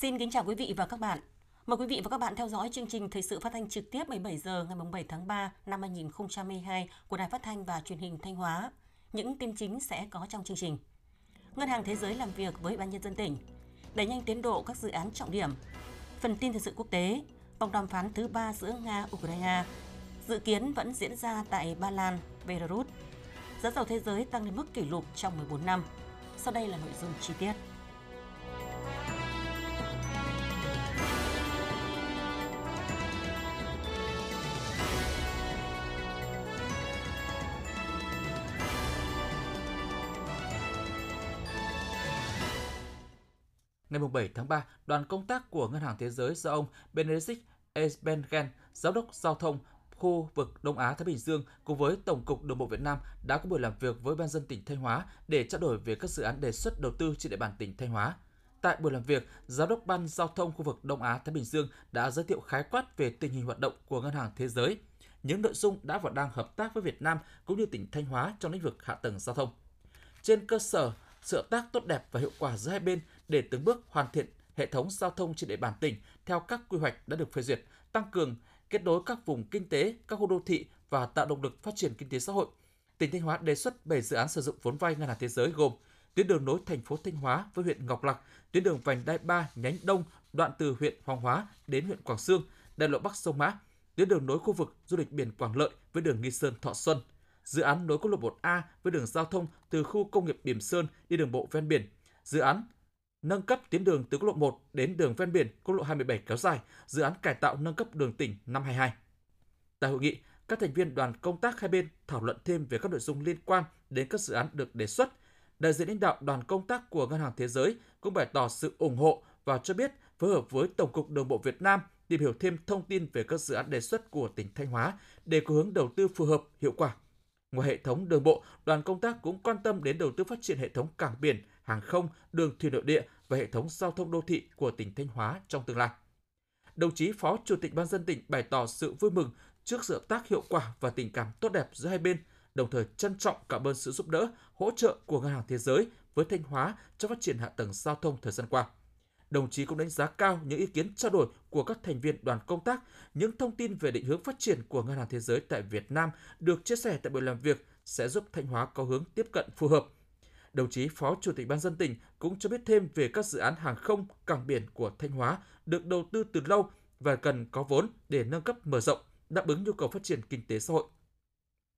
Xin kính chào quý vị và các bạn. Mời quý vị và các bạn theo dõi chương trình thời sự phát thanh trực tiếp 17 giờ ngày 7 tháng 3 năm 2022 của Đài Phát thanh và Truyền hình Thanh Hóa. Những tin chính sẽ có trong chương trình. Ngân hàng Thế giới làm việc với Ban nhân dân tỉnh, đẩy nhanh tiến độ các dự án trọng điểm. Phần tin thời sự quốc tế, vòng đàm phán thứ ba giữa Nga Ukraine dự kiến vẫn diễn ra tại Ba Lan, Belarus. Giá dầu thế giới tăng lên mức kỷ lục trong 14 năm. Sau đây là nội dung chi tiết. Ngày 7 tháng 3, đoàn công tác của Ngân hàng Thế giới do ông Benedict Esbengen, giám đốc giao thông khu vực Đông Á Thái Bình Dương cùng với Tổng cục Đường bộ Việt Nam đã có buổi làm việc với ban dân tỉnh Thanh Hóa để trao đổi về các dự án đề xuất đầu tư trên địa bàn tỉnh Thanh Hóa. Tại buổi làm việc, Giám đốc Ban Giao thông khu vực Đông Á Thái Bình Dương đã giới thiệu khái quát về tình hình hoạt động của Ngân hàng Thế giới, những nội dung đã và đang hợp tác với Việt Nam cũng như tỉnh Thanh Hóa trong lĩnh vực hạ tầng giao thông. Trên cơ sở sự hợp tác tốt đẹp và hiệu quả giữa hai bên để từng bước hoàn thiện hệ thống giao thông trên địa bàn tỉnh theo các quy hoạch đã được phê duyệt, tăng cường kết nối các vùng kinh tế, các khu đô thị và tạo động lực phát triển kinh tế xã hội. Tỉnh Thanh Hóa đề xuất 7 dự án sử dụng vốn vay ngân hàng thế giới gồm tuyến đường nối thành phố Thanh Hóa với huyện Ngọc Lặc, tuyến đường vành đai 3 nhánh đông đoạn từ huyện Hoàng Hóa đến huyện Quảng Sương, đại lộ Bắc sông Mã, tuyến đường nối khu vực du lịch biển Quảng Lợi với đường Nghi Sơn Thọ Xuân, dự án nối quốc lộ 1A với đường giao thông từ khu công nghiệp Biểm Sơn đi đường bộ ven biển, dự án nâng cấp tuyến đường từ quốc lộ 1 đến đường ven biển quốc lộ 27 kéo dài, dự án cải tạo nâng cấp đường tỉnh năm 22. Tại hội nghị, các thành viên đoàn công tác hai bên thảo luận thêm về các nội dung liên quan đến các dự án được đề xuất. Đại diện lãnh đạo đoàn công tác của Ngân hàng Thế giới cũng bày tỏ sự ủng hộ và cho biết phối hợp với Tổng cục Đường bộ Việt Nam tìm hiểu thêm thông tin về các dự án đề xuất của tỉnh Thanh Hóa để có hướng đầu tư phù hợp, hiệu quả. Ngoài hệ thống đường bộ, đoàn công tác cũng quan tâm đến đầu tư phát triển hệ thống cảng biển, hàng không, đường thủy nội địa và hệ thống giao thông đô thị của tỉnh Thanh Hóa trong tương lai. Đồng chí Phó Chủ tịch Ban dân tỉnh bày tỏ sự vui mừng trước sự hợp tác hiệu quả và tình cảm tốt đẹp giữa hai bên, đồng thời trân trọng cảm ơn sự giúp đỡ, hỗ trợ của Ngân hàng Thế giới với Thanh Hóa trong phát triển hạ tầng giao thông thời gian qua. Đồng chí cũng đánh giá cao những ý kiến trao đổi của các thành viên đoàn công tác, những thông tin về định hướng phát triển của Ngân hàng Thế giới tại Việt Nam được chia sẻ tại buổi làm việc sẽ giúp Thanh Hóa có hướng tiếp cận phù hợp – Đồng chí Phó Chủ tịch Ban dân tỉnh cũng cho biết thêm về các dự án hàng không, cảng biển của Thanh Hóa được đầu tư từ lâu và cần có vốn để nâng cấp mở rộng, đáp ứng nhu cầu phát triển kinh tế xã hội.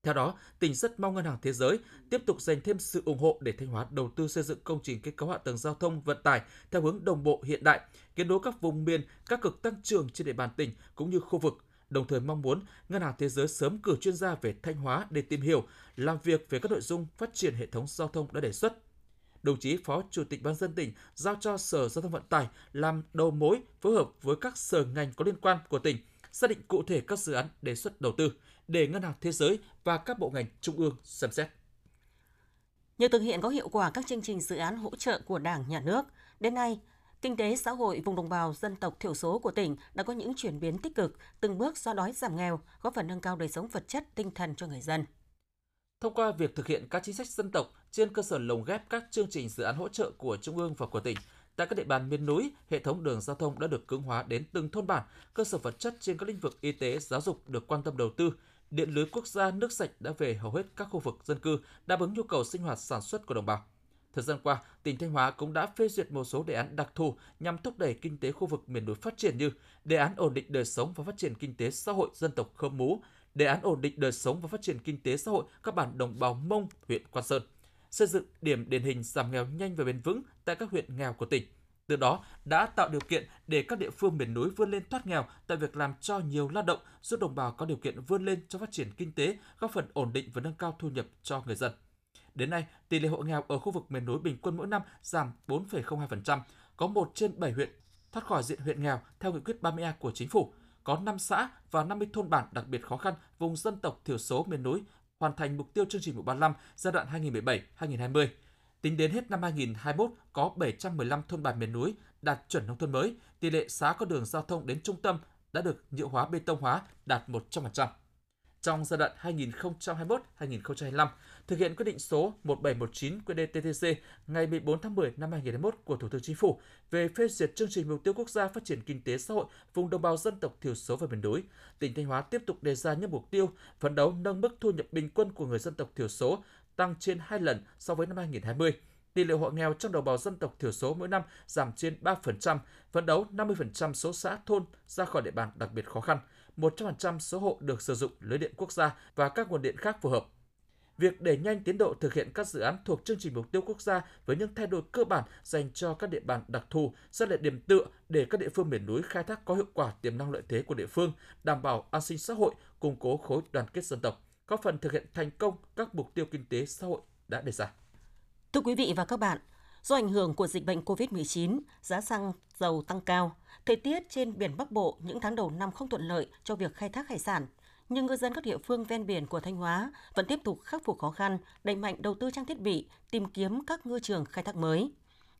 Theo đó, tỉnh rất mong Ngân hàng Thế giới tiếp tục dành thêm sự ủng hộ để Thanh Hóa đầu tư xây dựng công trình kết cấu hạ tầng giao thông vận tải theo hướng đồng bộ hiện đại, kết nối các vùng miền, các cực tăng trưởng trên địa bàn tỉnh cũng như khu vực, đồng thời mong muốn Ngân hàng Thế giới sớm cử chuyên gia về Thanh Hóa để tìm hiểu, làm việc về các nội dung phát triển hệ thống giao thông đã đề xuất. Đồng chí Phó Chủ tịch Ban dân tỉnh giao cho Sở Giao thông Vận tải làm đầu mối phối hợp với các sở ngành có liên quan của tỉnh, xác định cụ thể các dự án đề xuất đầu tư để Ngân hàng Thế giới và các bộ ngành trung ương xem xét. Nhờ thực hiện có hiệu quả các chương trình dự án hỗ trợ của Đảng, Nhà nước, đến nay, Kinh tế xã hội vùng đồng bào dân tộc thiểu số của tỉnh đã có những chuyển biến tích cực, từng bước xóa đói giảm nghèo, góp phần nâng cao đời sống vật chất, tinh thần cho người dân. Thông qua việc thực hiện các chính sách dân tộc trên cơ sở lồng ghép các chương trình dự án hỗ trợ của Trung ương và của tỉnh, tại các địa bàn miền núi, hệ thống đường giao thông đã được cứng hóa đến từng thôn bản, cơ sở vật chất trên các lĩnh vực y tế, giáo dục được quan tâm đầu tư, điện lưới quốc gia nước sạch đã về hầu hết các khu vực dân cư, đáp ứng nhu cầu sinh hoạt sản xuất của đồng bào. Thời gian qua, tỉnh Thanh Hóa cũng đã phê duyệt một số đề án đặc thù nhằm thúc đẩy kinh tế khu vực miền núi phát triển như đề án ổn định đời sống và phát triển kinh tế xã hội dân tộc Khơ Mú, đề án ổn định đời sống và phát triển kinh tế xã hội các bản đồng bào Mông, huyện Quan Sơn, xây dựng điểm điển hình giảm nghèo nhanh và bền vững tại các huyện nghèo của tỉnh. Từ đó đã tạo điều kiện để các địa phương miền núi vươn lên thoát nghèo tại việc làm cho nhiều lao động, giúp đồng bào có điều kiện vươn lên cho phát triển kinh tế, góp phần ổn định và nâng cao thu nhập cho người dân. Đến nay, tỷ lệ hộ nghèo ở khu vực miền núi bình quân mỗi năm giảm 4,02%, có 1 trên 7 huyện thoát khỏi diện huyện nghèo theo nghị quyết 30A của chính phủ. Có 5 xã và 50 thôn bản đặc biệt khó khăn vùng dân tộc thiểu số miền núi hoàn thành mục tiêu chương trình 135 giai đoạn 2017-2020. Tính đến hết năm 2021, có 715 thôn bản miền núi đạt chuẩn nông thôn mới, tỷ lệ xã có đường giao thông đến trung tâm đã được nhựa hóa bê tông hóa đạt 100%. Trong giai đoạn 2021-2025, thực hiện quyết định số 1719 QĐ-TTC ngày 14 tháng 10 năm 2021 của Thủ tướng Chính phủ về phê duyệt chương trình mục tiêu quốc gia phát triển kinh tế xã hội vùng đồng bào dân tộc thiểu số và miền núi, tỉnh Thanh Hóa tiếp tục đề ra những mục tiêu phấn đấu nâng mức thu nhập bình quân của người dân tộc thiểu số tăng trên 2 lần so với năm 2020 tỷ lệ hộ nghèo trong đồng bào dân tộc thiểu số mỗi năm giảm trên 3%, phấn đấu 50% số xã thôn ra khỏi địa bàn đặc biệt khó khăn, 100% số hộ được sử dụng lưới điện quốc gia và các nguồn điện khác phù hợp. Việc đẩy nhanh tiến độ thực hiện các dự án thuộc chương trình mục tiêu quốc gia với những thay đổi cơ bản dành cho các địa bàn đặc thù sẽ là điểm tựa để các địa phương miền núi khai thác có hiệu quả tiềm năng lợi thế của địa phương, đảm bảo an sinh xã hội, củng cố khối đoàn kết dân tộc, góp phần thực hiện thành công các mục tiêu kinh tế xã hội đã đề ra. Thưa quý vị và các bạn, do ảnh hưởng của dịch bệnh COVID-19, giá xăng dầu tăng cao, thời tiết trên biển Bắc Bộ những tháng đầu năm không thuận lợi cho việc khai thác hải sản. Nhưng ngư dân các địa phương ven biển của Thanh Hóa vẫn tiếp tục khắc phục khó khăn, đẩy mạnh đầu tư trang thiết bị, tìm kiếm các ngư trường khai thác mới.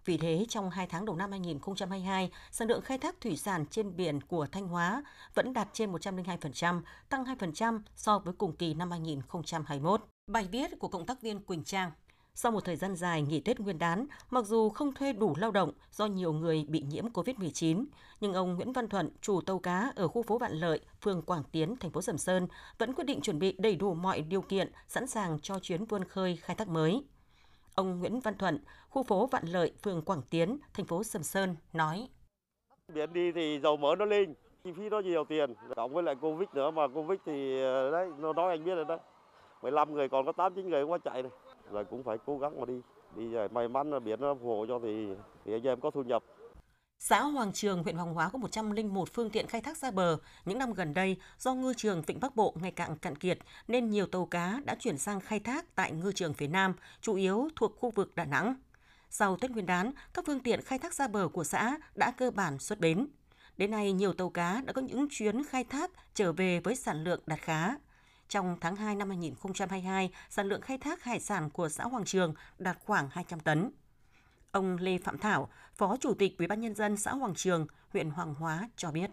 Vì thế, trong 2 tháng đầu năm 2022, sản lượng khai thác thủy sản trên biển của Thanh Hóa vẫn đạt trên 102%, tăng 2% so với cùng kỳ năm 2021. Bài viết của cộng tác viên Quỳnh Trang sau một thời gian dài nghỉ Tết Nguyên đán, mặc dù không thuê đủ lao động do nhiều người bị nhiễm COVID-19, nhưng ông Nguyễn Văn Thuận, chủ tàu cá ở khu phố Vạn Lợi, phường Quảng Tiến, thành phố Sầm Sơn, vẫn quyết định chuẩn bị đầy đủ mọi điều kiện sẵn sàng cho chuyến vươn khơi khai thác mới. Ông Nguyễn Văn Thuận, khu phố Vạn Lợi, phường Quảng Tiến, thành phố Sầm Sơn nói: Biển đi thì dầu mỡ nó lên, chi phí nó nhiều tiền, cộng với lại Covid nữa mà Covid thì ờ, đấy, nó nói anh biết rồi đấy. 15 người còn có 8 9 người qua chạy này là cũng phải cố gắng mà đi đi rồi may mắn là biển nó phù hộ cho thì, thì anh em có thu nhập Xã Hoàng Trường, huyện Hoàng Hóa có 101 phương tiện khai thác ra bờ. Những năm gần đây, do ngư trường Vịnh Bắc Bộ ngày càng cạn kiệt, nên nhiều tàu cá đã chuyển sang khai thác tại ngư trường phía Nam, chủ yếu thuộc khu vực Đà Nẵng. Sau Tết Nguyên đán, các phương tiện khai thác ra bờ của xã đã cơ bản xuất bến. Đến nay, nhiều tàu cá đã có những chuyến khai thác trở về với sản lượng đạt khá. Trong tháng 2 năm 2022, sản lượng khai thác hải sản của xã Hoàng Trường đạt khoảng 200 tấn. Ông Lê Phạm Thảo, Phó Chủ tịch Ủy ban nhân dân xã Hoàng Trường, huyện Hoàng Hóa cho biết.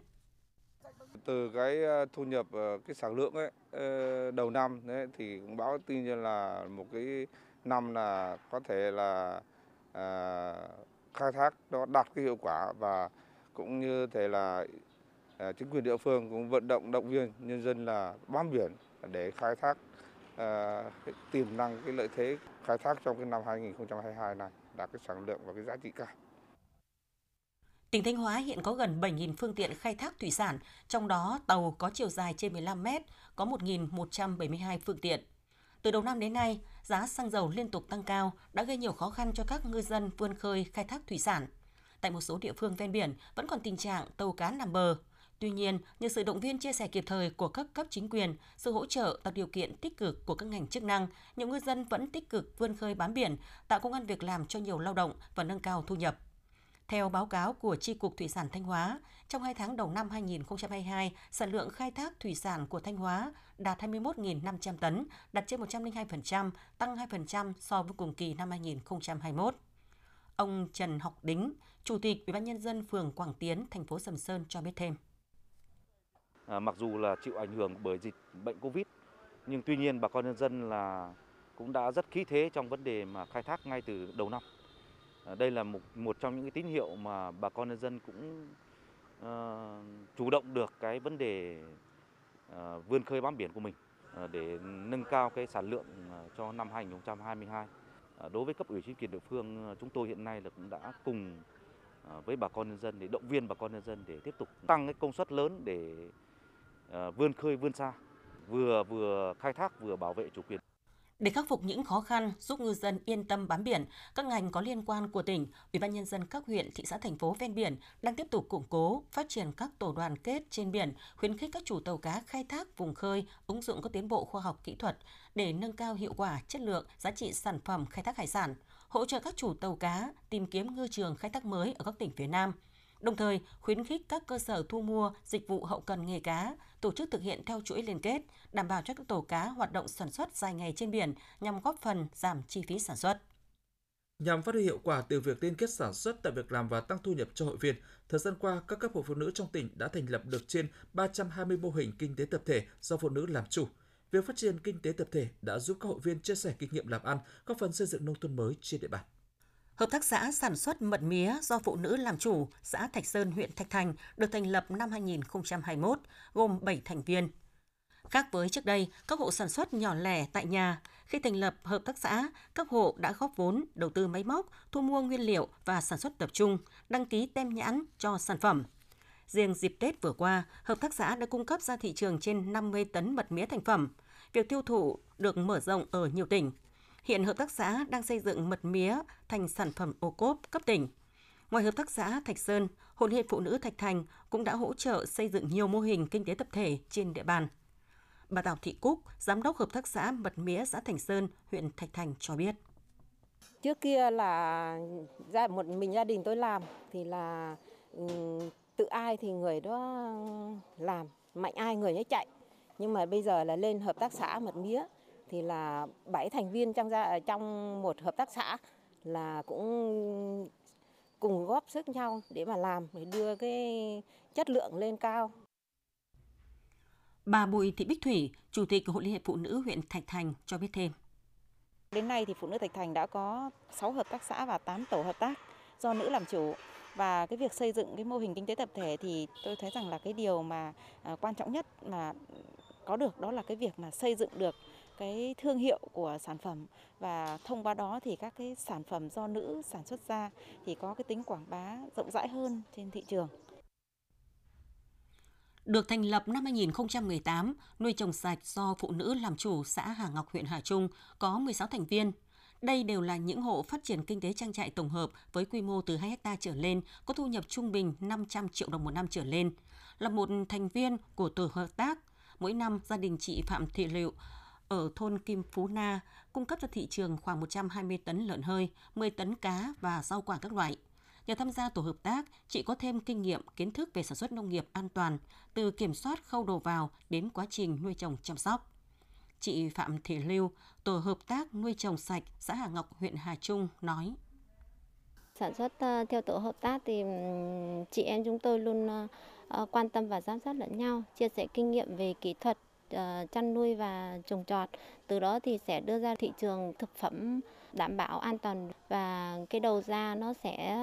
Từ cái ờ, thu nhập ờ, cái sản lượng ấy ờ, đầu năm ấy, thì cũng báo tin là một cái năm là có thể là à, khai thác nó đạt cái hiệu quả và cũng như thể là à, chính quyền địa phương cũng vận động động viên nhân dân là bám biển để khai thác uh, tiềm năng cái lợi thế khai thác trong cái năm 2022 này đạt cái sản lượng và cái giá trị cao. Tỉnh Thanh Hóa hiện có gần 7.000 phương tiện khai thác thủy sản, trong đó tàu có chiều dài trên 15 mét, có 1.172 phương tiện. Từ đầu năm đến nay, giá xăng dầu liên tục tăng cao đã gây nhiều khó khăn cho các ngư dân vươn khơi khai thác thủy sản. Tại một số địa phương ven biển vẫn còn tình trạng tàu cá nằm bờ, Tuy nhiên, nhờ sự động viên chia sẻ kịp thời của các cấp chính quyền, sự hỗ trợ tạo điều kiện tích cực của các ngành chức năng, nhiều ngư dân vẫn tích cực vươn khơi bám biển, tạo công an việc làm cho nhiều lao động và nâng cao thu nhập. Theo báo cáo của Tri Cục Thủy sản Thanh Hóa, trong 2 tháng đầu năm 2022, sản lượng khai thác thủy sản của Thanh Hóa đạt 21.500 tấn, đạt trên 102%, tăng 2% so với cùng kỳ năm 2021. Ông Trần Học Đính, Chủ tịch Ủy ban nhân dân phường Quảng Tiến, thành phố Sầm Sơn cho biết thêm. À, mặc dù là chịu ảnh hưởng bởi dịch bệnh Covid nhưng tuy nhiên bà con nhân dân là cũng đã rất khí thế trong vấn đề mà khai thác ngay từ đầu năm. À, đây là một một trong những cái tín hiệu mà bà con nhân dân cũng uh, chủ động được cái vấn đề uh, vươn khơi bám biển của mình uh, để nâng cao cái sản lượng uh, cho năm 2022. Uh, đối với cấp ủy chính quyền địa phương chúng tôi hiện nay là cũng đã cùng với bà con nhân dân để động viên bà con nhân dân để tiếp tục tăng cái công suất lớn để Ờ, vươn khơi vươn xa, vừa vừa khai thác vừa bảo vệ chủ quyền. Để khắc phục những khó khăn, giúp ngư dân yên tâm bám biển, các ngành có liên quan của tỉnh, Ủy ban nhân dân các huyện, thị xã thành phố ven biển đang tiếp tục củng cố, phát triển các tổ đoàn kết trên biển, khuyến khích các chủ tàu cá khai thác vùng khơi, ứng dụng các tiến bộ khoa học kỹ thuật để nâng cao hiệu quả, chất lượng, giá trị sản phẩm khai thác hải sản, hỗ trợ các chủ tàu cá tìm kiếm ngư trường khai thác mới ở các tỉnh phía Nam – đồng thời khuyến khích các cơ sở thu mua dịch vụ hậu cần nghề cá tổ chức thực hiện theo chuỗi liên kết, đảm bảo cho các tàu cá hoạt động sản xuất dài ngày trên biển nhằm góp phần giảm chi phí sản xuất. Nhằm phát huy hiệu quả từ việc liên kết sản xuất tại việc làm và tăng thu nhập cho hội viên, thời gian qua, các cấp hội phụ nữ trong tỉnh đã thành lập được trên 320 mô hình kinh tế tập thể do phụ nữ làm chủ. Việc phát triển kinh tế tập thể đã giúp các hội viên chia sẻ kinh nghiệm làm ăn, góp phần xây dựng nông thôn mới trên địa bàn. Hợp tác xã sản xuất mật mía do phụ nữ làm chủ, xã Thạch Sơn, huyện Thạch Thành được thành lập năm 2021, gồm 7 thành viên. Khác với trước đây, các hộ sản xuất nhỏ lẻ tại nhà, khi thành lập hợp tác xã, các hộ đã góp vốn, đầu tư máy móc, thu mua nguyên liệu và sản xuất tập trung, đăng ký tem nhãn cho sản phẩm. Riêng dịp Tết vừa qua, hợp tác xã đã cung cấp ra thị trường trên 50 tấn mật mía thành phẩm. Việc tiêu thụ được mở rộng ở nhiều tỉnh. Hiện hợp tác xã đang xây dựng mật mía thành sản phẩm ô cốp cấp tỉnh. Ngoài hợp tác xã Thạch Sơn, Hội Liên Phụ nữ Thạch Thành cũng đã hỗ trợ xây dựng nhiều mô hình kinh tế tập thể trên địa bàn. Bà Đào Thị Cúc, Giám đốc Hợp tác xã Mật Mía xã Thành Sơn, huyện Thạch Thành cho biết. Trước kia là ra một mình gia đình tôi làm thì là ừ, tự ai thì người đó làm, mạnh ai người ấy chạy. Nhưng mà bây giờ là lên hợp tác xã Mật Mía thì là 7 thành viên trong gia trong một hợp tác xã là cũng cùng góp sức nhau để mà làm để đưa cái chất lượng lên cao. Bà Bùi Thị Bích Thủy, Chủ tịch Hội Liên hiệp Phụ nữ huyện Thạch Thành cho biết thêm. Đến nay thì Phụ nữ Thạch Thành đã có 6 hợp tác xã và 8 tổ hợp tác do nữ làm chủ và cái việc xây dựng cái mô hình kinh tế tập thể thì tôi thấy rằng là cái điều mà à, quan trọng nhất mà có được đó là cái việc mà xây dựng được cái thương hiệu của sản phẩm và thông qua đó thì các cái sản phẩm do nữ sản xuất ra thì có cái tính quảng bá rộng rãi hơn trên thị trường. Được thành lập năm 2018, nuôi trồng sạch do phụ nữ làm chủ xã Hà Ngọc huyện Hà Trung có 16 thành viên. Đây đều là những hộ phát triển kinh tế trang trại tổng hợp với quy mô từ 2 ha trở lên, có thu nhập trung bình 500 triệu đồng một năm trở lên. Là một thành viên của tổ hợp tác, mỗi năm gia đình chị Phạm Thị Liệu ở thôn Kim Phú Na cung cấp cho thị trường khoảng 120 tấn lợn hơi, 10 tấn cá và rau quả các loại. Nhờ tham gia tổ hợp tác, chị có thêm kinh nghiệm, kiến thức về sản xuất nông nghiệp an toàn, từ kiểm soát khâu đầu vào đến quá trình nuôi trồng chăm sóc. Chị Phạm Thị Lưu, tổ hợp tác nuôi trồng sạch xã Hà Ngọc, huyện Hà Trung nói. Sản xuất ờ, theo tổ hợp tác thì chị em chúng tôi luôn ờ, ờ, quan tâm và giám sát lẫn nhau, chia sẻ kinh nghiệm về kỹ thuật Ờ, chăn nuôi và trồng trọt. Từ đó thì sẽ đưa ra thị trường thực phẩm đảm bảo an toàn và cái đầu ra nó sẽ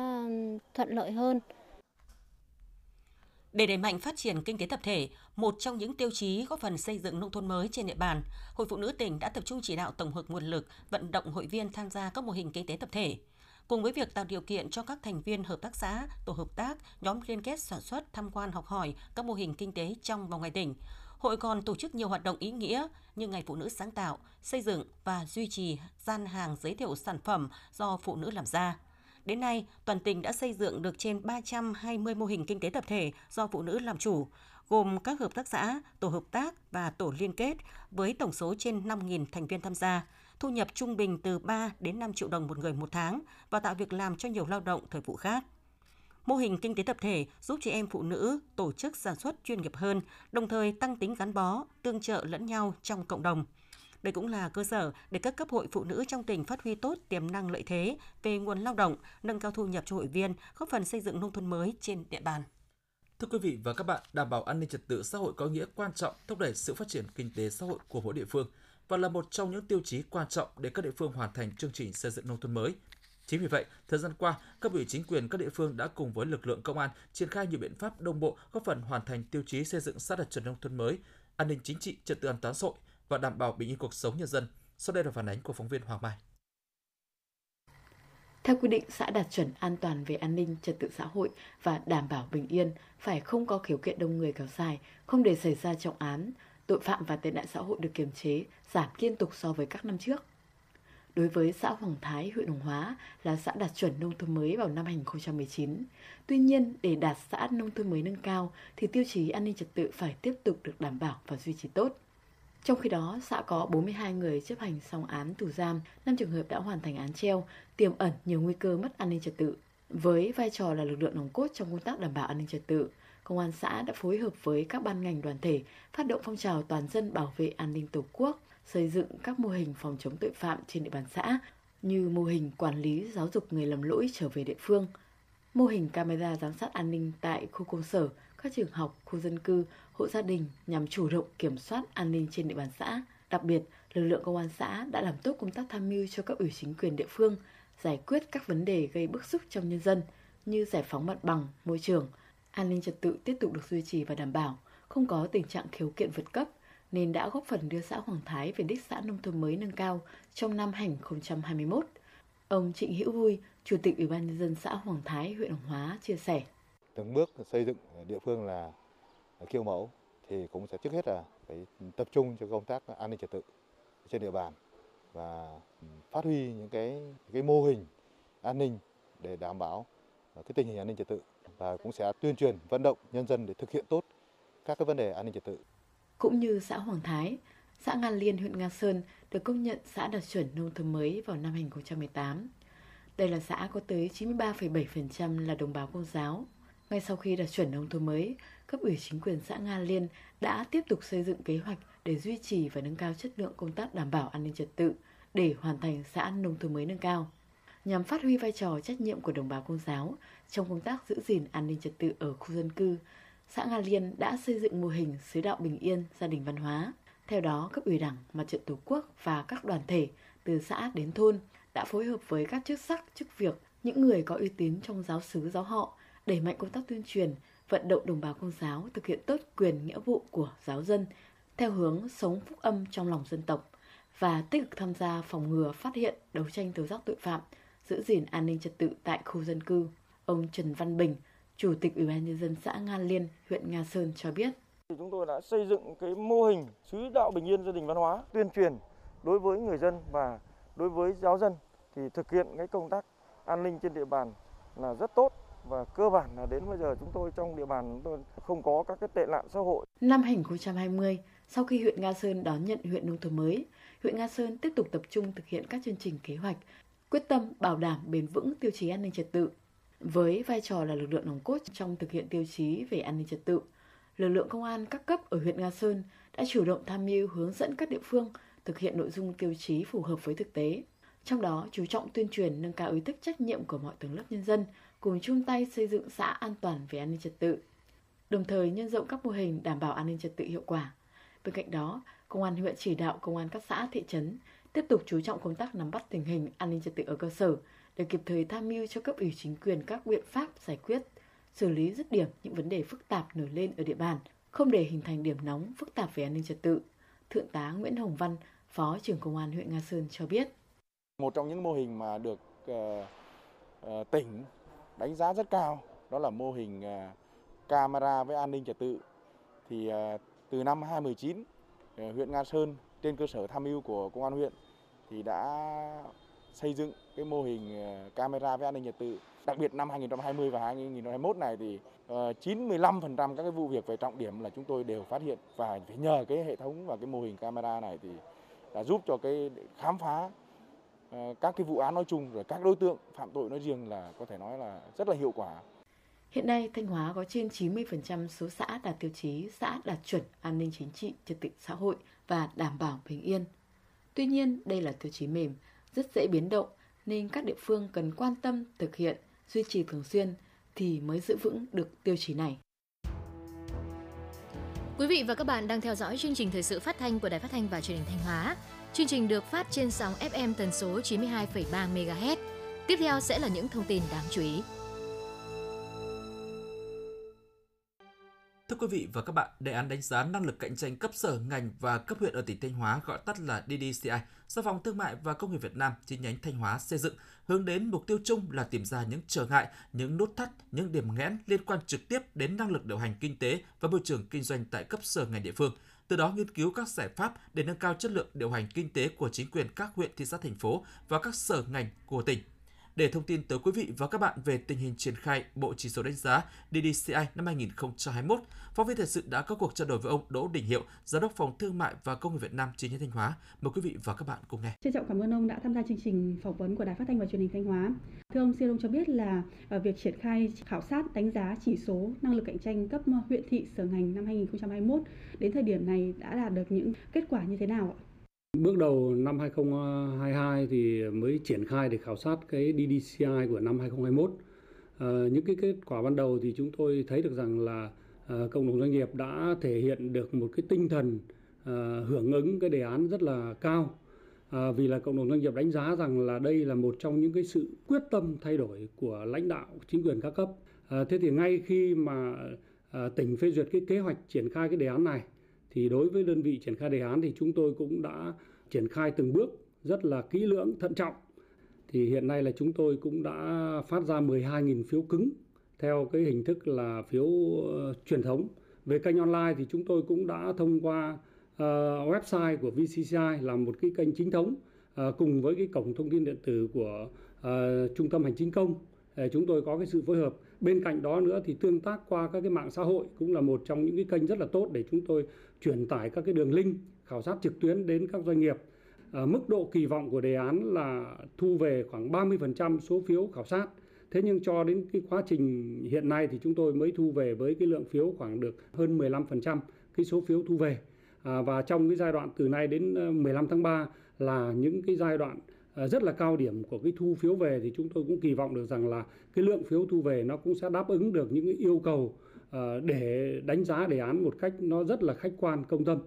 thuận lợi hơn. Để đẩy mạnh phát triển kinh tế tập thể, một trong những tiêu chí góp phần xây dựng nông thôn mới trên địa bàn, Hội Phụ nữ tỉnh đã tập trung chỉ đạo tổng hợp nguồn lực, vận động hội viên tham gia các mô hình kinh tế tập thể. Cùng với việc tạo điều kiện cho các thành viên hợp tác xã, tổ hợp tác, nhóm liên kết sản xuất, tham quan học hỏi các mô hình kinh tế trong và ngoài tỉnh, Hội còn tổ chức nhiều hoạt động ý nghĩa như Ngày Phụ nữ sáng tạo, xây dựng và duy trì gian hàng giới thiệu sản phẩm do phụ nữ làm ra. Đến nay, toàn tỉnh đã xây dựng được trên 320 mô hình kinh tế tập thể do phụ nữ làm chủ, gồm các hợp tác xã, tổ hợp tác và tổ liên kết với tổng số trên 5.000 thành viên tham gia, thu nhập trung bình từ 3 đến 5 triệu đồng một người một tháng và tạo việc làm cho nhiều lao động thời vụ khác. Mô hình kinh tế tập thể giúp chị em phụ nữ tổ chức sản xuất chuyên nghiệp hơn, đồng thời tăng tính gắn bó, tương trợ lẫn nhau trong cộng đồng. Đây cũng là cơ sở để các cấp hội phụ nữ trong tỉnh phát huy tốt tiềm năng lợi thế về nguồn lao động, nâng cao thu nhập cho hội viên, góp phần xây dựng nông thôn mới trên địa bàn. Thưa quý vị và các bạn, đảm bảo an ninh trật tự xã hội có nghĩa quan trọng thúc đẩy sự phát triển kinh tế xã hội của mỗi địa phương và là một trong những tiêu chí quan trọng để các địa phương hoàn thành chương trình xây dựng nông thôn mới Chính vì vậy, thời gian qua, các ủy chính quyền các địa phương đã cùng với lực lượng công an triển khai nhiều biện pháp đồng bộ góp phần hoàn thành tiêu chí xây dựng xã đạt chuẩn nông thôn mới, an ninh chính trị, trật tự an toàn xã hội và đảm bảo bình yên cuộc sống nhân dân. Sau đây là phản ánh của phóng viên Hoàng Mai. Theo quy định, xã đạt chuẩn an toàn về an ninh, trật tự xã hội và đảm bảo bình yên phải không có khiếu kiện đông người kéo dài, không để xảy ra trọng án, tội phạm và tệ nạn xã hội được kiềm chế, giảm liên tục so với các năm trước đối với xã Hoàng Thái, huyện Hồng Hóa là xã đạt chuẩn nông thôn mới vào năm 2019. Tuy nhiên, để đạt xã nông thôn mới nâng cao thì tiêu chí an ninh trật tự phải tiếp tục được đảm bảo và duy trì tốt. Trong khi đó, xã có 42 người chấp hành xong án tù giam, 5 trường hợp đã hoàn thành án treo, tiềm ẩn nhiều nguy cơ mất an ninh trật tự. Với vai trò là lực lượng nòng cốt trong công tác đảm bảo an ninh trật tự, Công an xã đã phối hợp với các ban ngành đoàn thể phát động phong trào toàn dân bảo vệ an ninh Tổ quốc, xây dựng các mô hình phòng chống tội phạm trên địa bàn xã như mô hình quản lý giáo dục người lầm lỗi trở về địa phương, mô hình camera giám sát an ninh tại khu công sở, các trường học, khu dân cư, hộ gia đình nhằm chủ động kiểm soát an ninh trên địa bàn xã. Đặc biệt, lực lượng công an xã đã làm tốt công tác tham mưu cho các ủy chính quyền địa phương, giải quyết các vấn đề gây bức xúc trong nhân dân như giải phóng mặt bằng, môi trường, an ninh trật tự tiếp tục được duy trì và đảm bảo, không có tình trạng khiếu kiện vượt cấp, nên đã góp phần đưa xã Hoàng Thái về đích xã nông thôn mới nâng cao trong năm 2021. Ông Trịnh Hữu Vui, Chủ tịch Ủy ban nhân dân xã Hoàng Thái, huyện Hoàng Hóa chia sẻ: Từng bước xây dựng địa phương là kiểu mẫu thì cũng sẽ trước hết là phải tập trung cho công tác an ninh trật tự trên địa bàn và phát huy những cái cái mô hình an ninh để đảm bảo cái tình hình an ninh trật tự và cũng sẽ tuyên truyền vận động nhân dân để thực hiện tốt các cái vấn đề an ninh trật tự. Cũng như xã Hoàng Thái, xã Nga Liên, huyện Nga Sơn được công nhận xã đạt chuẩn nông thôn mới vào năm 2018. Đây là xã có tới 93,7% là đồng bào công giáo. Ngay sau khi đạt chuẩn nông thôn mới, cấp ủy chính quyền xã Nga Liên đã tiếp tục xây dựng kế hoạch để duy trì và nâng cao chất lượng công tác đảm bảo an ninh trật tự để hoàn thành xã nông thôn mới nâng cao. Nhằm phát huy vai trò trách nhiệm của đồng bào công giáo trong công tác giữ gìn an ninh trật tự ở khu dân cư, xã Nga Liên đã xây dựng mô hình xứ đạo bình yên, gia đình văn hóa. Theo đó, cấp ủy đảng, mặt trận tổ quốc và các đoàn thể từ xã đến thôn đã phối hợp với các chức sắc, chức việc, những người có uy tín trong giáo xứ giáo họ, đẩy mạnh công tác tuyên truyền, vận động đồng bào công giáo thực hiện tốt quyền nghĩa vụ của giáo dân theo hướng sống phúc âm trong lòng dân tộc và tích cực tham gia phòng ngừa, phát hiện, đấu tranh tố giác tội phạm, giữ gìn an ninh trật tự tại khu dân cư. Ông Trần Văn Bình, Chủ tịch Ủy ban nhân dân xã Nga Liên, huyện Nga Sơn cho biết. Chúng tôi đã xây dựng cái mô hình sứ đạo bình yên gia đình văn hóa tuyên truyền đối với người dân và đối với giáo dân thì thực hiện cái công tác an ninh trên địa bàn là rất tốt và cơ bản là đến bây giờ chúng tôi trong địa bàn chúng tôi không có các cái tệ nạn xã hội. Năm 2020, sau khi huyện Nga Sơn đón nhận huyện nông thôn mới, huyện Nga Sơn tiếp tục tập trung thực hiện các chương trình kế hoạch, quyết tâm bảo đảm bền vững tiêu chí an ninh trật tự. Với vai trò là lực lượng nòng cốt trong thực hiện tiêu chí về an ninh trật tự, lực lượng công an các cấp ở huyện Nga Sơn đã chủ động tham mưu hướng dẫn các địa phương thực hiện nội dung tiêu chí phù hợp với thực tế. Trong đó, chú trọng tuyên truyền nâng cao ý thức trách nhiệm của mọi tầng lớp nhân dân, cùng chung tay xây dựng xã an toàn về an ninh trật tự. Đồng thời nhân rộng các mô hình đảm bảo an ninh trật tự hiệu quả. Bên cạnh đó, Công an huyện chỉ đạo công an các xã thị trấn tiếp tục chú trọng công tác nắm bắt tình hình an ninh trật tự ở cơ sở để kịp thời tham mưu cho cấp ủy chính quyền các biện pháp giải quyết, xử lý dứt điểm những vấn đề phức tạp nổi lên ở địa bàn, không để hình thành điểm nóng phức tạp về an ninh trật tự. Thượng tá Nguyễn Hồng Văn, Phó trưởng Công an huyện Nga Sơn cho biết. Một trong những mô hình mà được uh, uh, tỉnh đánh giá rất cao đó là mô hình uh, camera với an ninh trật tự. Thì uh, từ năm 2019 uh, huyện Nga Sơn trên cơ sở tham mưu của công an huyện thì đã xây dựng cái mô hình ờ, camera về an ninh trật tự. Đặc biệt năm 2020 và 2021 này thì ờ, 95% các cái vụ việc về trọng điểm là chúng tôi đều phát hiện và phải nhờ cái hệ thống và cái mô hình camera này thì đã giúp cho cái khám phá ờ, các cái vụ án nói chung rồi các đối tượng phạm tội nói riêng là có thể nói là rất là hiệu quả. Hiện nay, Thanh Hóa có trên 90% số xã đạt tiêu chí xã đạt chuẩn an ninh chính trị, trật tự xã hội và đảm bảo bình yên. Tuy nhiên, đây là tiêu chí mềm, rất dễ biến động nên các địa phương cần quan tâm thực hiện, duy trì thường xuyên thì mới giữ vững được tiêu chí này. Quý vị và các bạn đang theo dõi chương trình thời sự phát thanh của Đài Phát thanh và Truyền hình Thanh Hóa. Chương trình được phát trên sóng FM tần số 92,3 MHz. Tiếp theo sẽ là những thông tin đáng chú ý. Thưa quý vị và các bạn, đề án đánh giá năng lực cạnh tranh cấp sở, ngành và cấp huyện ở tỉnh Thanh Hóa gọi tắt là DDCI do Phòng Thương mại và Công nghiệp Việt Nam chi nhánh Thanh Hóa xây dựng hướng đến mục tiêu chung là tìm ra những trở ngại, những nút thắt, những điểm nghẽn liên quan trực tiếp đến năng lực điều hành kinh tế và môi trường kinh doanh tại cấp sở ngành địa phương. Từ đó nghiên cứu các giải pháp để nâng cao chất lượng điều hành kinh tế của chính quyền các huyện, thị xã, thành phố và các sở ngành của tỉnh để thông tin tới quý vị và các bạn về tình hình triển khai Bộ Chỉ số đánh giá DDCI năm 2021, phóng viên thời sự đã có cuộc trao đổi với ông Đỗ Đình Hiệu, Giám đốc Phòng Thương mại và Công nghiệp Việt Nam chi nhánh Thanh Hóa. Mời quý vị và các bạn cùng nghe. Trân trọng cảm ơn ông đã tham gia chương trình phỏng vấn của Đài Phát thanh và Truyền hình Thanh Hóa. Thưa ông, xin ông cho biết là à, việc triển khai khảo sát đánh giá chỉ số năng lực cạnh tranh cấp huyện thị sở ngành năm 2021 đến thời điểm này đã đạt được những kết quả như thế nào ạ? Bước đầu năm 2022 thì mới triển khai để khảo sát cái DDCI của năm 2021. À, ờ, những cái kết quả ban đầu thì chúng tôi thấy được rằng là à, cộng đồng doanh nghiệp đã thể hiện được một cái tinh thần ờ, hưởng ứng cái đề án rất là cao à, vì là cộng đồng doanh nghiệp đánh giá rằng là đây là một trong những cái sự quyết tâm thay đổi của lãnh đạo chính quyền các cấp à, thế thì ngay khi mà à, tỉnh phê duyệt cái kế hoạch triển khai cái đề án này thì đối với đơn vị triển khai đề án thì chúng tôi cũng đã triển khai từng bước rất là kỹ lưỡng thận trọng. Thì hiện nay là chúng tôi cũng đã phát ra 12.000 phiếu cứng theo cái hình thức là phiếu ờ, truyền thống. Về kênh online thì chúng tôi cũng đã thông qua uh, website của VCCI là một cái kênh chính thống uh, cùng với cái cổng thông tin điện tử của uh, trung tâm hành chính công. Uh, chúng tôi có cái sự phối hợp bên cạnh đó nữa thì tương tác qua các cái mạng xã hội cũng là một trong những cái kênh rất là tốt để chúng tôi truyền tải các cái đường link khảo sát trực tuyến đến các doanh nghiệp. À, mức độ kỳ vọng của đề án là thu về khoảng 30% số phiếu khảo sát. Thế nhưng cho đến cái quá trình hiện nay thì chúng tôi mới thu về với cái lượng phiếu khoảng được hơn 15% cái số phiếu thu về. À, và trong cái giai đoạn từ nay đến ờ, 15 tháng 3 là những cái giai đoạn rất là cao điểm của cái thu phiếu về thì chúng tôi cũng kỳ vọng được rằng là cái lượng phiếu thu về nó cũng sẽ đáp ứng được những cái yêu cầu à, để đánh giá đề án một cách nó rất là khách quan công tâm.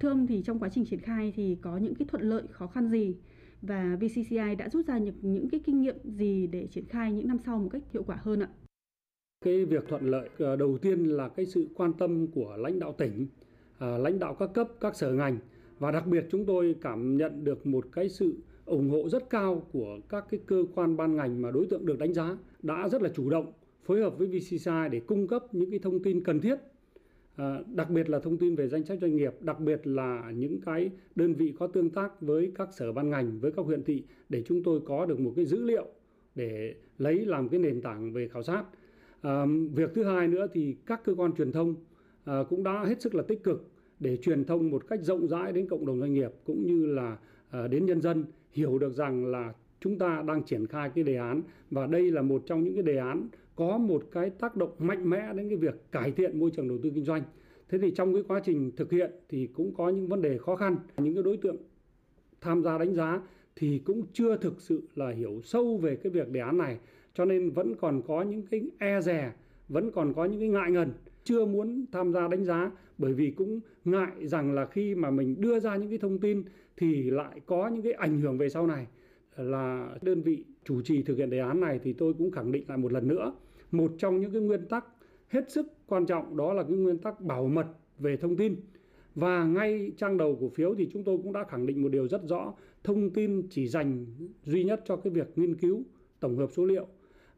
Thưa ông thì trong quá trình triển khai thì có những cái thuận lợi khó khăn gì và VCCI đã rút ra những những cái kinh nghiệm gì để triển khai những năm sau một cách hiệu quả hơn ạ? Cái việc thuận lợi à, đầu tiên là cái sự quan tâm của lãnh đạo tỉnh, lãnh đạo các cấp, các sở ngành và đặc biệt chúng tôi cảm nhận được một cái sự ủng hộ rất cao của các cái cơ quan ban ngành mà đối tượng được đánh giá đã rất là chủ động phối hợp với VCCI để cung cấp những cái thông tin cần thiết. À, đặc biệt là thông tin về danh sách doanh nghiệp đặc biệt là những cái đơn vị có tương tác với các sở ban ngành với các huyện thị để chúng tôi có được một cái dữ liệu để lấy làm cái nền tảng về khảo sát. À, việc thứ hai nữa thì các cơ quan truyền thông à, cũng đã hết sức là tích cực để truyền thông một cách rộng rãi đến cộng đồng doanh nghiệp cũng như là à, đến nhân dân hiểu được rằng là chúng ta đang triển khai cái đề án và đây là một trong những cái đề án có một cái tác động mạnh mẽ đến cái việc cải thiện môi trường đầu tư kinh doanh. Thế thì trong cái quá trình thực hiện thì cũng có những vấn đề khó khăn, những cái đối tượng tham gia đánh giá thì cũng chưa thực sự là hiểu sâu về cái việc đề án này cho nên vẫn còn có những cái e dè, vẫn còn có những cái ngại ngần chưa muốn tham gia đánh giá, bởi vì cũng ngại rằng là khi mà mình đưa ra những cái thông tin thì lại có những cái ảnh hưởng về sau này. Là đơn vị chủ trì thực hiện đề án này thì tôi cũng khẳng định lại một lần nữa, một trong những cái nguyên tắc hết sức quan trọng đó là cái nguyên tắc bảo mật về thông tin. Và ngay trang đầu của phiếu thì chúng tôi cũng đã khẳng định một điều rất rõ, thông tin chỉ dành duy nhất cho cái việc nghiên cứu tổng hợp số liệu.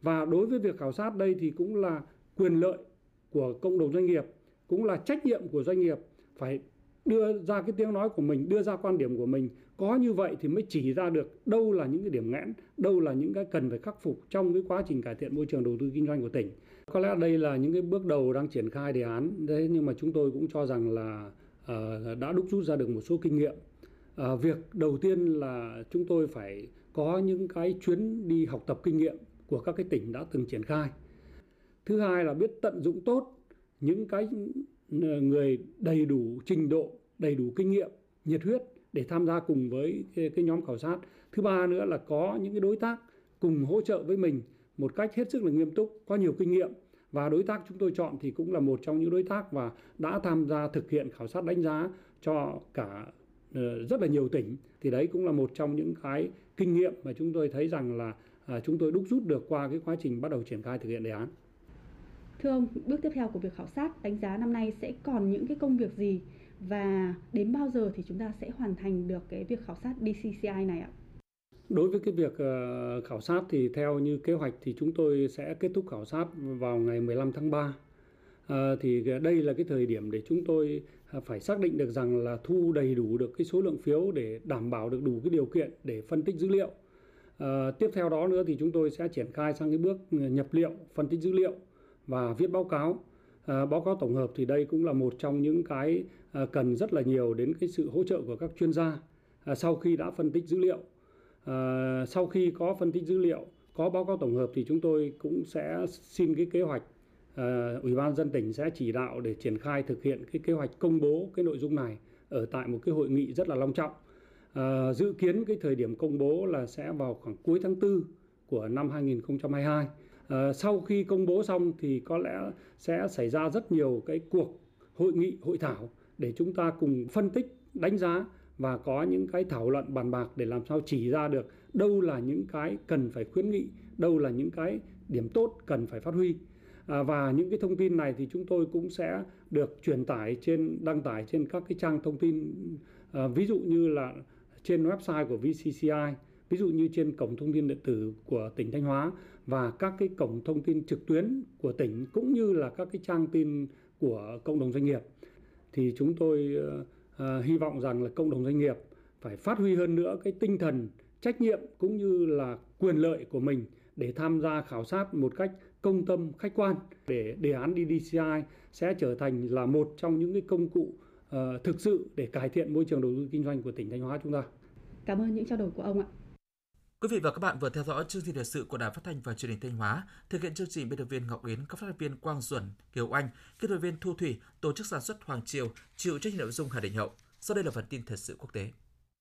Và đối với việc khảo sát đây thì cũng là quyền lợi của cộng đồng doanh nghiệp cũng là trách nhiệm của doanh nghiệp phải đưa ra cái tiếng nói của mình, đưa ra quan điểm của mình. Có như vậy thì mới chỉ ra được đâu là những cái điểm nghẽn, đâu là những cái cần phải khắc phục trong cái quá trình cải thiện môi trường đầu tư kinh doanh của tỉnh. Có lẽ đây là những cái bước đầu đang triển khai đề án, đấy nhưng mà chúng tôi cũng cho rằng là uh, đã đúc rút ra được một số kinh nghiệm. Uh, việc đầu tiên là chúng tôi phải có những cái chuyến đi học tập kinh nghiệm của các cái tỉnh đã từng triển khai. Thứ hai là biết tận dụng tốt những cái ờ, người đầy đủ trình độ, đầy đủ kinh nghiệm, nhiệt huyết để tham gia cùng với cái, nhóm khảo sát. Thứ ba nữa là có những cái đối tác cùng hỗ trợ với mình một cách hết sức là nghiêm túc, có nhiều kinh nghiệm và đối tác chúng tôi chọn thì cũng là một trong những đối tác và đã tham gia thực hiện khảo sát đánh giá cho cả ờ, rất là nhiều tỉnh thì đấy cũng là một trong những cái kinh nghiệm mà chúng tôi thấy rằng là à, chúng tôi đúc rút được qua cái quá trình bắt đầu triển khai thực hiện đề án. Thưa ông, bước tiếp theo của việc khảo sát đánh giá năm nay sẽ còn những cái công việc gì và đến bao giờ thì chúng ta sẽ hoàn thành được cái việc khảo sát DCCI này ạ? Đối với cái việc ờ, khảo sát thì theo như kế hoạch thì chúng tôi sẽ kết thúc khảo sát vào ngày 15 tháng 3. À, ờ, thì đây là cái thời điểm để chúng tôi ờ, phải xác định được rằng là thu đầy đủ được cái số lượng phiếu để đảm bảo được đủ cái điều kiện để phân tích dữ liệu. À, tiếp theo đó nữa thì chúng tôi sẽ triển khai sang cái bước nhập liệu, phân tích dữ liệu và viết báo cáo. À, báo cáo tổng hợp thì đây cũng là một trong những cái à, cần rất là nhiều đến cái sự hỗ trợ của các chuyên gia à, sau khi đã phân tích dữ liệu. À, sau khi có phân tích dữ liệu, có báo cáo tổng hợp thì chúng tôi cũng sẽ xin cái kế hoạch à, Ủy ban dân tỉnh sẽ chỉ đạo để triển khai thực hiện cái kế hoạch công bố cái nội dung này ở tại một cái hội nghị rất là long trọng. À, dự kiến cái thời điểm công bố là sẽ vào khoảng cuối tháng 4 của năm 2022. À, sau khi công bố xong thì có lẽ sẽ xảy ra rất nhiều cái cuộc hội nghị hội thảo để chúng ta cùng phân tích, đánh giá và có những cái thảo luận bàn bạc để làm sao chỉ ra được đâu là những cái cần phải khuyến nghị, đâu là những cái điểm tốt cần phải phát huy. À, và những cái thông tin này thì chúng tôi cũng sẽ được truyền tải trên đăng tải trên các cái trang thông tin à, ví dụ như là trên website của VCCI, ví dụ như trên cổng thông tin điện tử của tỉnh Thanh Hóa và các cái cổng thông tin trực tuyến của tỉnh cũng như là các cái trang tin của cộng đồng doanh nghiệp thì chúng tôi uh, hy vọng rằng là cộng đồng doanh nghiệp phải phát huy hơn nữa cái tinh thần trách nhiệm cũng như là quyền lợi của mình để tham gia khảo sát một cách công tâm khách quan để đề án DDCI sẽ trở thành là một trong những cái công cụ uh, thực sự để cải thiện môi trường đầu tư kinh doanh của tỉnh Thanh Hóa chúng ta. Cảm ơn những trao đổi của ông ạ. Quý vị và các bạn vừa theo dõi chương trình thời sự của Đài Phát thanh và Truyền hình Thanh Hóa. Thực hiện chương trình biên tập viên Ngọc Yến, các phát thanh viên Quang Duẩn, Kiều Anh, kỹ thuật viên Thu Thủy, tổ chức sản xuất Hoàng Triều, chịu trách nhiệm nội dung Hà Đình Hậu. Sau đây là phần tin thời sự quốc tế.